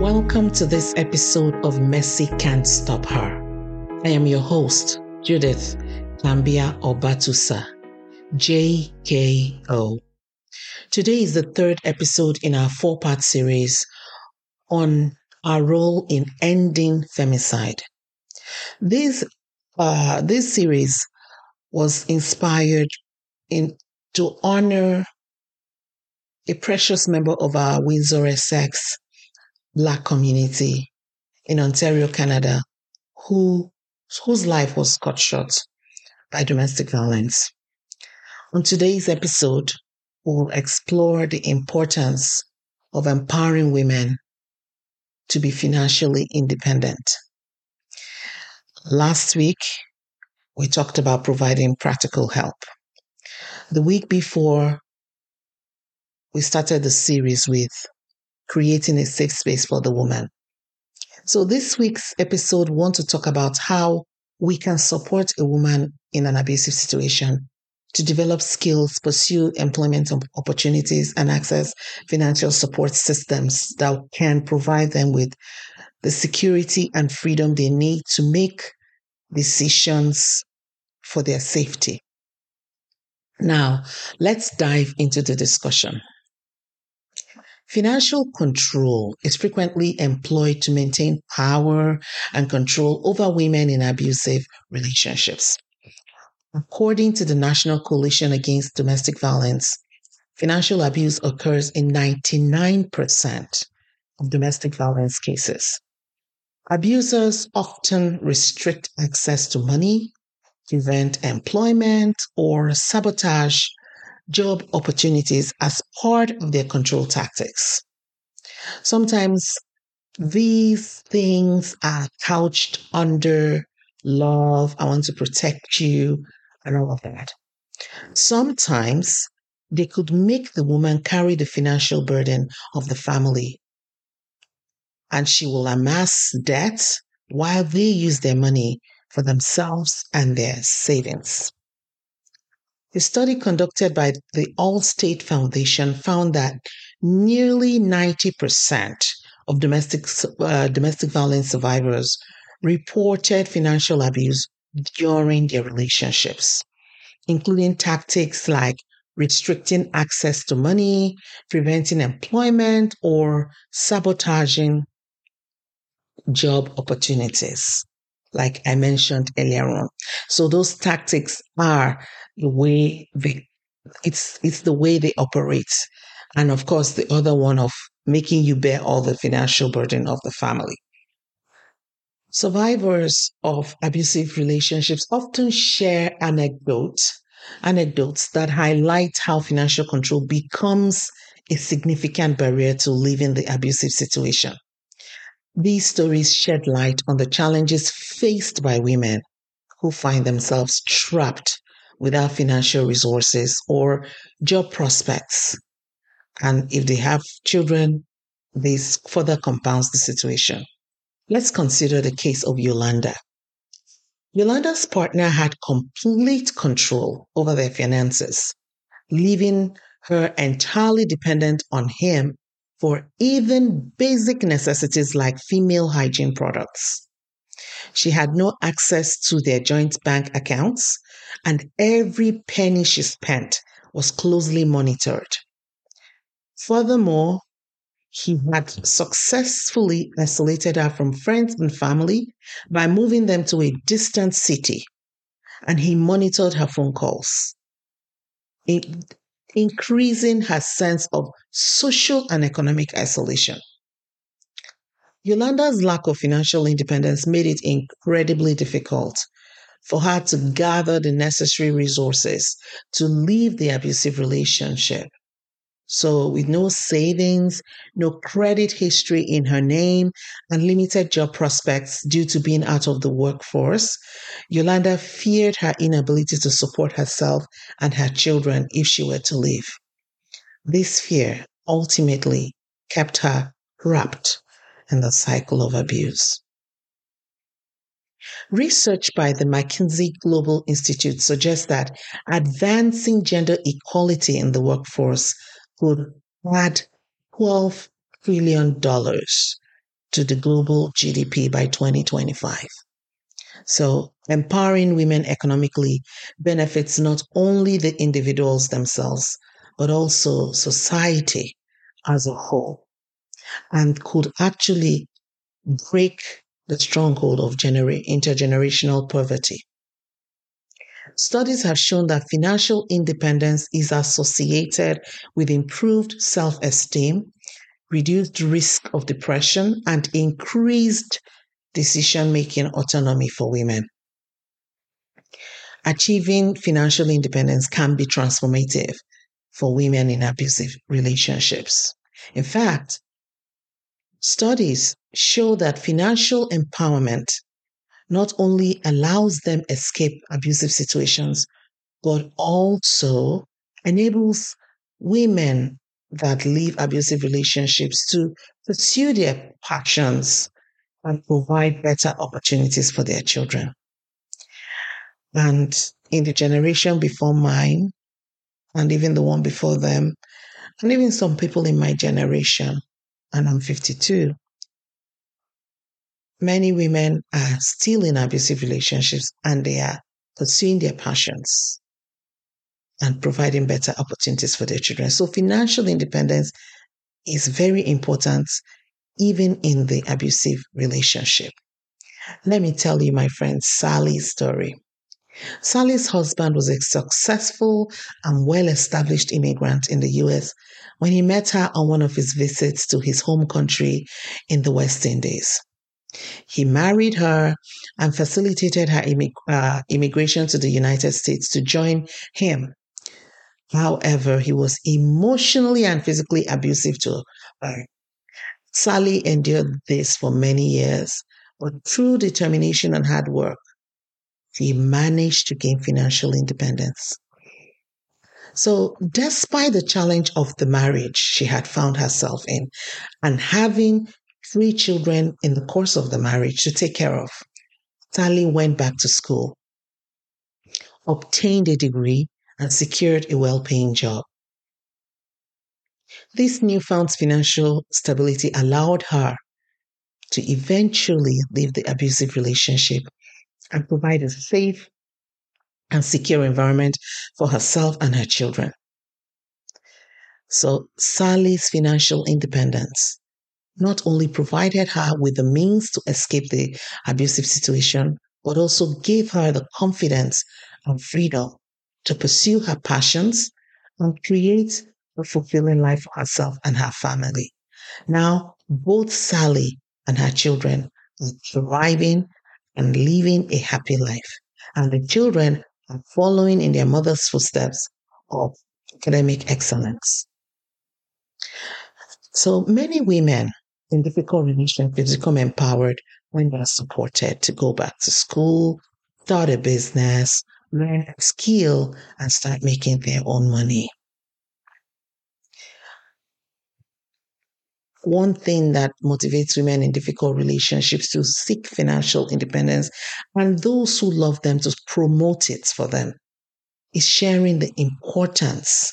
Welcome to this episode of Messy Can't Stop Her. I am your host, Judith Tambia Obatusa, JKO. Today is the third episode in our four part series on our role in ending femicide. This, uh, this series was inspired in, to honor a precious member of our Windsor Essex Black community in Ontario, Canada, who, whose life was cut short by domestic violence. On today's episode, we'll explore the importance of empowering women to be financially independent. Last week, we talked about providing practical help. The week before, we started the series with creating a safe space for the woman. So this week's episode we want to talk about how we can support a woman in an abusive situation to develop skills, pursue employment opportunities, and access financial support systems that can provide them with the security and freedom they need to make decisions for their safety. Now, let's dive into the discussion. Financial control is frequently employed to maintain power and control over women in abusive relationships. According to the National Coalition Against Domestic Violence, financial abuse occurs in 99% of domestic violence cases. Abusers often restrict access to money, prevent employment, or sabotage job opportunities as part of their control tactics. Sometimes these things are couched under love, I want to protect you, and all of that. Sometimes they could make the woman carry the financial burden of the family, and she will amass debt while they use their money for themselves and their savings. A study conducted by the Allstate Foundation found that nearly 90% of domestic, uh, domestic violence survivors reported financial abuse during their relationships, including tactics like restricting access to money, preventing employment, or sabotaging job opportunities, like I mentioned earlier on. So those tactics are the way they it's it's the way they operate. And of course the other one of making you bear all the financial burden of the family. Survivors of abusive relationships often share anecdotes anecdotes that highlight how financial control becomes a significant barrier to leaving the abusive situation these stories shed light on the challenges faced by women who find themselves trapped without financial resources or job prospects. And if they have children, this further compounds the situation. Let's consider the case of Yolanda. Yolanda's partner had complete control over their finances, leaving her entirely dependent on him for even basic necessities like female hygiene products. She had no access to their joint bank accounts, and every penny she spent was closely monitored. Furthermore, he had successfully isolated her from friends and family by moving them to a distant city, and he monitored her phone calls, increasing her sense of social and economic isolation. Yolanda's lack of financial independence made it incredibly difficult for her to gather the necessary resources to leave the abusive relationship. So, with no savings, no credit history in her name, and limited job prospects due to being out of the workforce, Yolanda feared her inability to support herself and her children if she were to leave. This fear ultimately kept her trapped in the cycle of abuse. Research by the McKinsey Global Institute suggests that advancing gender equality in the workforce could add $12 trillion to the global GDP by 2025. So, empowering women economically benefits not only the individuals themselves, but also society as a whole, and could actually break the stronghold of genera- intergenerational poverty. Studies have shown that financial independence is associated with improved self esteem, reduced risk of depression, and increased decision making autonomy for women. Achieving financial independence can be transformative for women in abusive relationships. In fact, studies show that financial empowerment not only allows them escape abusive situations, but also enables women that leave abusive relationships to pursue their passions and provide better opportunities for their children. And in the generation before mine, and even the one before them, and even some people in my generation, and I'm 52, many women are still in abusive relationships and they are pursuing their passions and providing better opportunities for their children. So financial independence is very important even in the abusive relationship. Let me tell you my friend Sally's story. Sally's husband was a successful and well established immigrant in the US when he met her on one of his visits to his home country in the West Indies. He married her and facilitated her immig- uh, immigration to the United States to join him. However, he was emotionally and physically abusive to her. Sally endured this for many years, but through determination and hard work, she managed to gain financial independence. So, despite the challenge of the marriage she had found herself in and having three children in the course of the marriage to take care of, Sally went back to school, obtained a degree, and secured a well paying job. This newfound financial stability allowed her to eventually leave the abusive relationship and provide a safe and secure environment for herself and her children. So, Sally's financial independence not only provided her with the means to escape the abusive situation, but also gave her the confidence and freedom to pursue her passions and create a fulfilling life for herself and her family. Now, both Sally and her children are thriving and living a happy life. And the children are following in their mother's footsteps of academic excellence. So many women in difficult relationships become empowered when they're supported to go back to school, start a business, learn a skill, and start making their own money. one thing that motivates women in difficult relationships to seek financial independence and those who love them to promote it for them is sharing the importance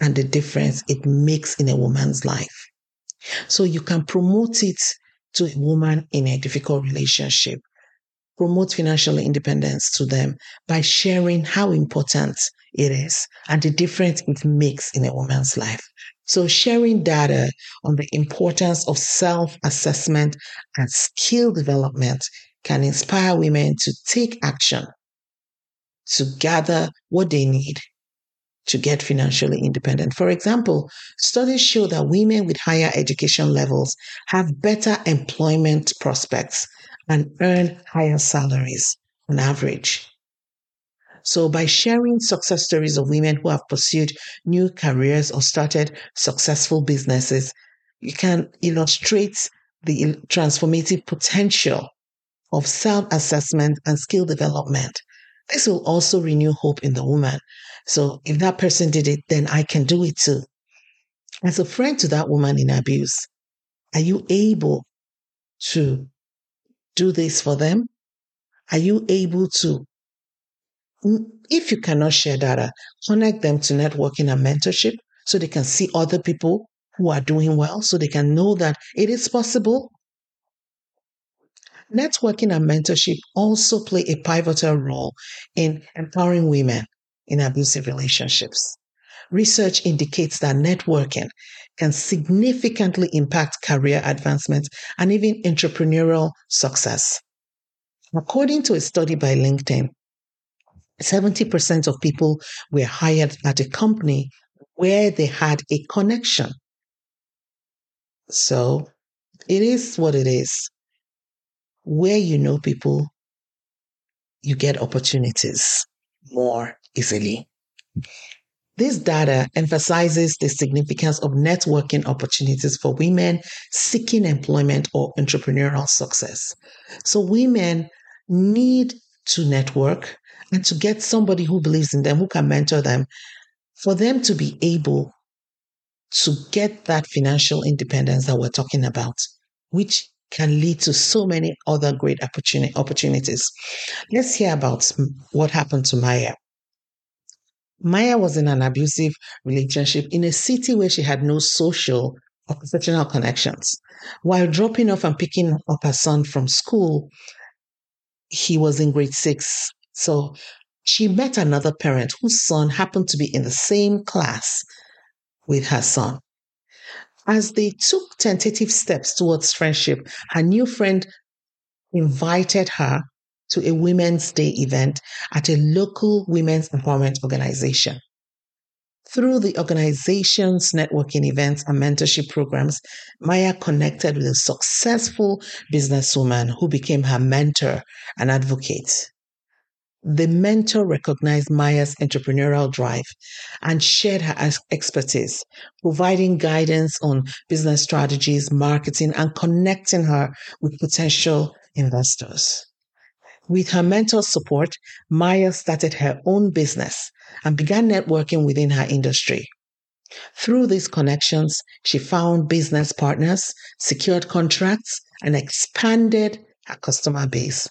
and the difference it makes in a woman's life. So you can promote it to a woman in a difficult relationship, promote financial independence to them by sharing how important it is and the difference it makes in a woman's life. So, sharing data on the importance of self assessment and skill development can inspire women to take action to gather what they need to get financially independent. For example, studies show that women with higher education levels have better employment prospects and earn higher salaries on average. So, by sharing success stories of women who have pursued new careers or started successful businesses, you can illustrate the transformative potential of self assessment and skill development. This will also renew hope in the woman. So, if that person did it, then I can do it too. As a friend to that woman in abuse, are you able to do this for them? Are you able to mm, if you cannot share data, connect them to networking and mentorship so they can see other people who are doing well, so they can know that it is possible. Networking and mentorship also play a pivotal role in empowering women in abusive relationships. Research indicates that networking can significantly impact career advancement and even entrepreneurial success. According to a study by LinkedIn, 70% of people were hired at a company where they had a connection. So it is what it is. Where you know people, you get opportunities more easily. This data emphasizes the significance of networking opportunities for women seeking employment or entrepreneurial success. So, women need to network and to get somebody who believes in them, who can mentor them, for them to be able to get that financial independence that we're talking about, which can lead to so many other great opportunities. Let's hear about what happened to Maya. Maya was in an abusive relationship in a city where she had no social or professional connections. While dropping off and picking up her son from school, he was in grade six. So she met another parent whose son happened to be in the same class with her son. As they took tentative steps towards friendship, her new friend invited her to a Women's Day event at a local women's empowerment organization. Through the organization's networking events and mentorship programs, Maya connected with a successful businesswoman who became her mentor and advocate. The mentor recognized Maya's entrepreneurial drive and shared her expertise, providing guidance on business strategies, marketing, and connecting her with potential investors. With her mentor's support, Maya started her own business and began networking within her industry. Through these connections, she found business partners, secured contracts, and expanded her customer base.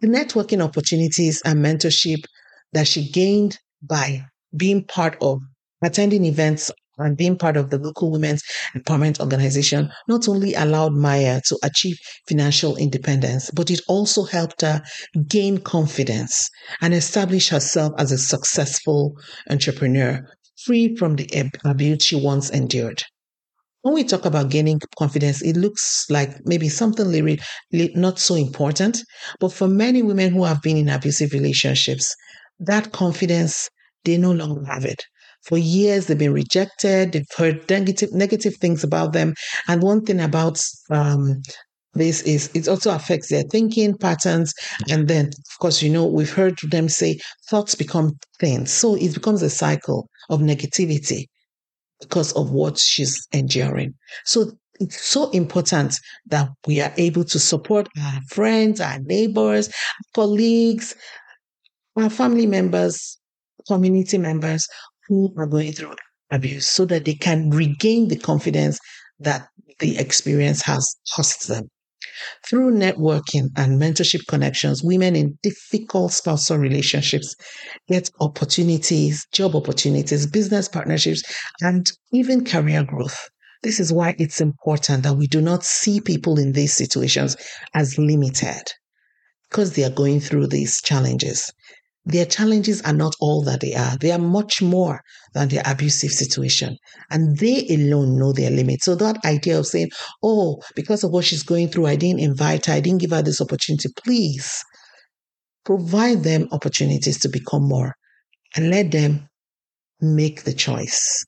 The networking opportunities and mentorship that she gained by being part of attending events and being part of the local women's empowerment organization not only allowed Maya to achieve financial independence, but it also helped her gain confidence and establish herself as a successful entrepreneur, free from the abuse she once endured. When we talk about gaining confidence, it looks like maybe something really not so important. But for many women who have been in abusive relationships, that confidence, they no longer have it. For years, they've been rejected. They've heard negative, negative things about them. And one thing about um, this is it also affects their thinking patterns. And then, of course, you know, we've heard them say thoughts become things. So it becomes a cycle of negativity because of what she's enduring. So it's so important that we are able to support our friends, our neighbors, colleagues, our family members, community members who are going through abuse so that they can regain the confidence that the experience has cost them. Through networking and mentorship connections, women in difficult spousal relationships get opportunities, job opportunities, business partnerships, and even career growth. This is why it's important that we do not see people in these situations as limited because they are going through these challenges their challenges are not all that they are. They are much more than their abusive situation. And they alone know their limits. So that idea of saying, oh, because of what she's going through, I didn't invite her, I didn't give her this opportunity. Please provide them opportunities to become more and let them make the choice.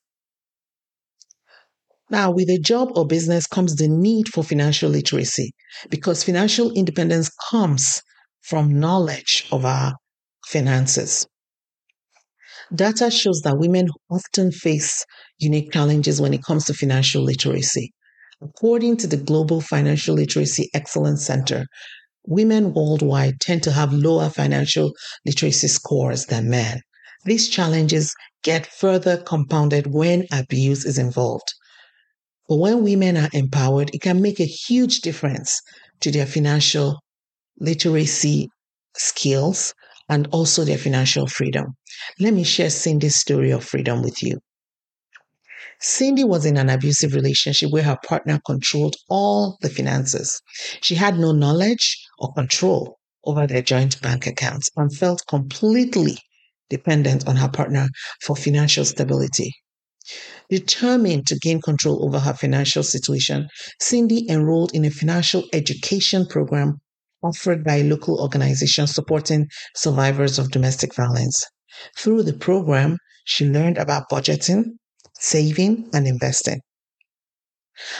Now, with a job or business comes the need for financial literacy because financial independence comes from knowledge of our finances. Data shows that women often face unique challenges when it comes to financial literacy. According to the Global Financial Literacy Excellence Center, women worldwide tend to have lower financial literacy scores than men. These challenges get further compounded when abuse is involved. But when women are empowered, it can make a huge difference to their financial literacy skills and also their financial freedom. Let me share Cindy's story of freedom with you. Cindy was in an abusive relationship where her partner controlled all the finances. She had no knowledge or control over their joint bank accounts and felt completely dependent on her partner for financial stability. Determined to gain control over her financial situation, Cindy enrolled in a financial education program offered by local organization supporting survivors of domestic violence. Through the program, she learned about budgeting, saving, and investing.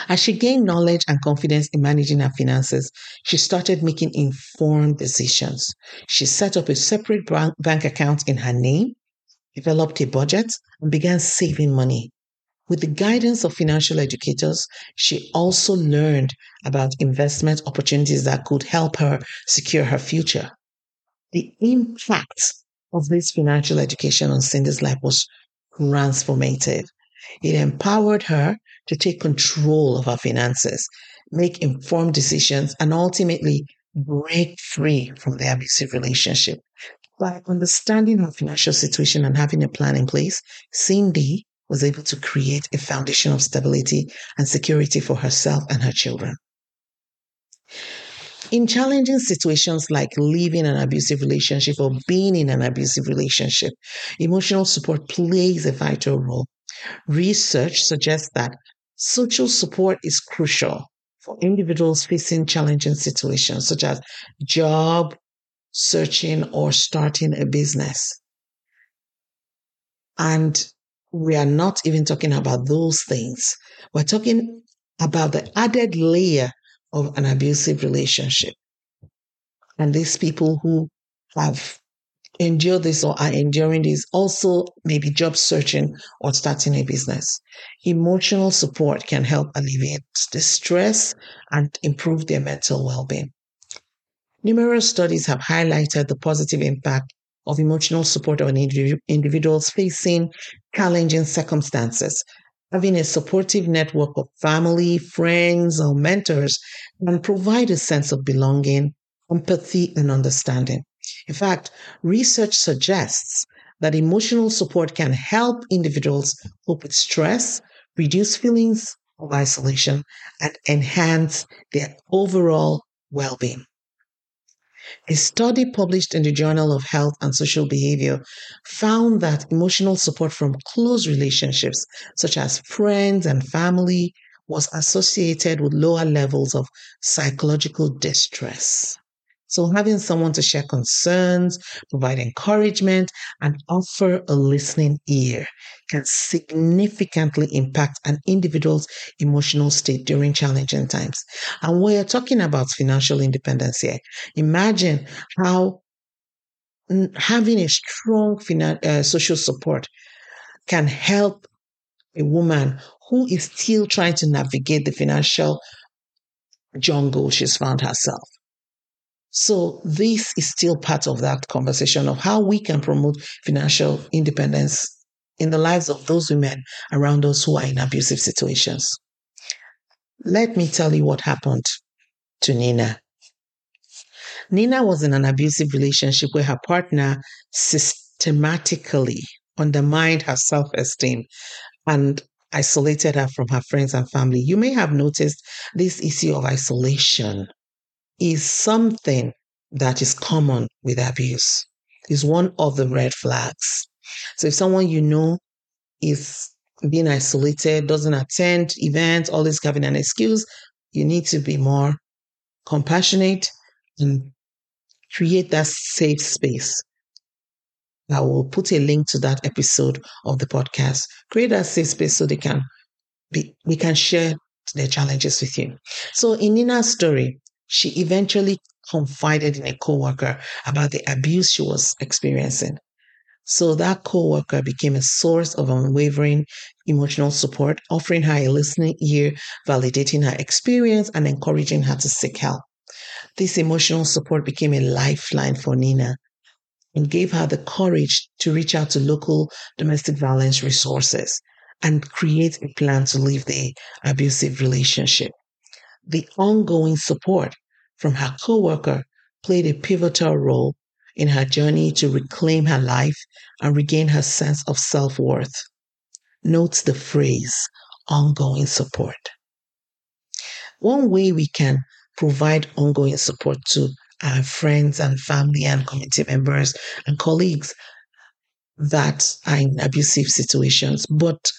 As she gained knowledge and confidence in managing her finances, she started making informed decisions. She set up a separate bank account in her name, developed a budget, and began saving money. With the guidance of financial educators, she also learned about investment opportunities that could help her secure her future. The impact of this financial education on Cindy's life was transformative. It empowered her to take control of her finances, make informed decisions, and ultimately break free from the abusive relationship. By understanding her financial situation and having a plan in place, Cindy was able to create a foundation of stability and security for herself and her children. In challenging situations like leaving an abusive relationship or being in an abusive relationship, emotional support plays a vital role. Research suggests that social support is crucial for individuals facing challenging situations such as job searching or starting a business. And we are not even talking about those things. We're talking about the added layer of an abusive relationship. And these people who have endured this or are enduring this also maybe job searching or starting a business. Emotional support can help alleviate distress and improve their mental well being. Numerous studies have highlighted the positive impact of emotional support on individuals facing challenging circumstances. Having a supportive network of family, friends, or mentors can provide a sense of belonging, empathy, and understanding. In fact, research suggests that emotional support can help individuals cope with stress, reduce feelings of isolation, and enhance their overall well being. A study published in the Journal of Health and Social Behavior found that emotional support from close relationships, such as friends and family, was associated with lower levels of psychological distress. So, having someone to share concerns, provide encouragement, and offer a listening ear can significantly impact an individual's emotional state during challenging times. And we're talking about financial independence here. Imagine how having a strong finan- uh, social support can help a woman who is still trying to navigate the financial jungle she's found herself. So this is still part of that conversation of how we can promote financial independence in the lives of those women around us who are in abusive situations. Let me tell you what happened to Nina. Nina was in an abusive relationship where her partner systematically undermined her self esteem and isolated her from her friends and family. You may have noticed this issue of isolation is something that is common with abuse, is one of the red flags. So if someone you know is being isolated, doesn't attend events, always having an excuse, you need to be more compassionate and create that safe space. I will put a link to that episode of the podcast. Create that safe space so they can be, we can share their challenges with you. So in Nina's story, she eventually confided in a coworker about the abuse she was experiencing. So that coworker became a source of unwavering emotional support, offering her a listening ear, validating her experience, and encouraging her to seek help. This emotional support became a lifeline for Nina and gave her the courage to reach out to local domestic violence resources and create a plan to leave the abusive relationship. The ongoing support from her coworker played a pivotal role in her journey to reclaim her life and regain her sense of self worth. notes the phrase ongoing support. One way we can provide ongoing support to our friends and family and community members and colleagues that are in abusive situations, but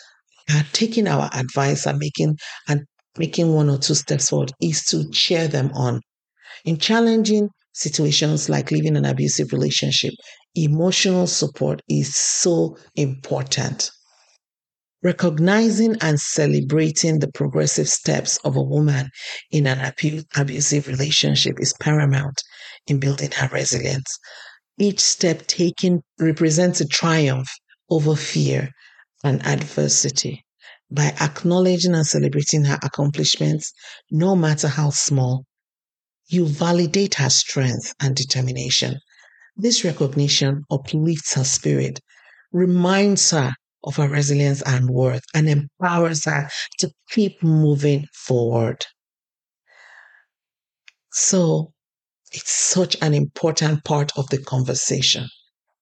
are taking our advice and making and making one or two steps forward is to cheer them on. In challenging situations like living an abusive relationship, emotional support is so important. Recognizing and celebrating the progressive steps of a woman in an abu- abusive relationship is paramount in building her resilience. Each step taken represents a triumph over fear and adversity. By acknowledging and celebrating her accomplishments, no matter how small, you validate her strength and determination. This recognition uplifts her spirit, reminds her of her resilience and worth, and empowers her to keep moving forward. So, it's such an important part of the conversation.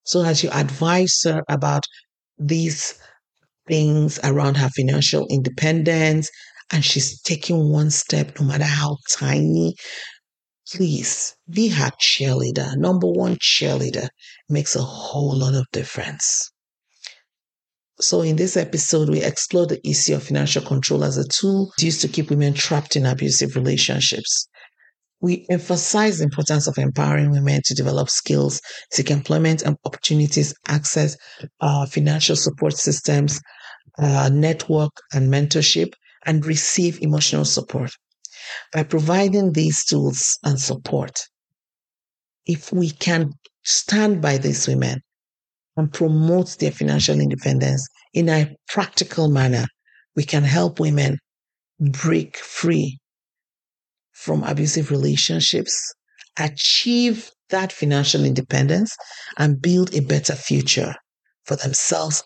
So, as you advise her about these things around her financial independence, and she's taking one step, no matter how tiny, please be her cheerleader. Number one cheerleader makes a whole lot of difference. So, in this episode, we explore the issue of financial control as a tool used to keep women trapped in abusive relationships. We emphasize the importance of empowering women to develop skills, seek employment and opportunities, access uh, financial support systems, uh, network and mentorship, and receive emotional support. By providing these tools and support, if we can stand by these women and promote their financial independence in a practical manner, we can help women break free from abusive relationships, achieve that financial independence, and build a better future for themselves,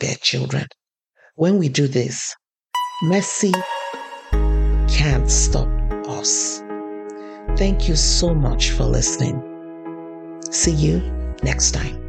their children. When we do this, messy can't stop us. Thank you so much for listening. See you next time.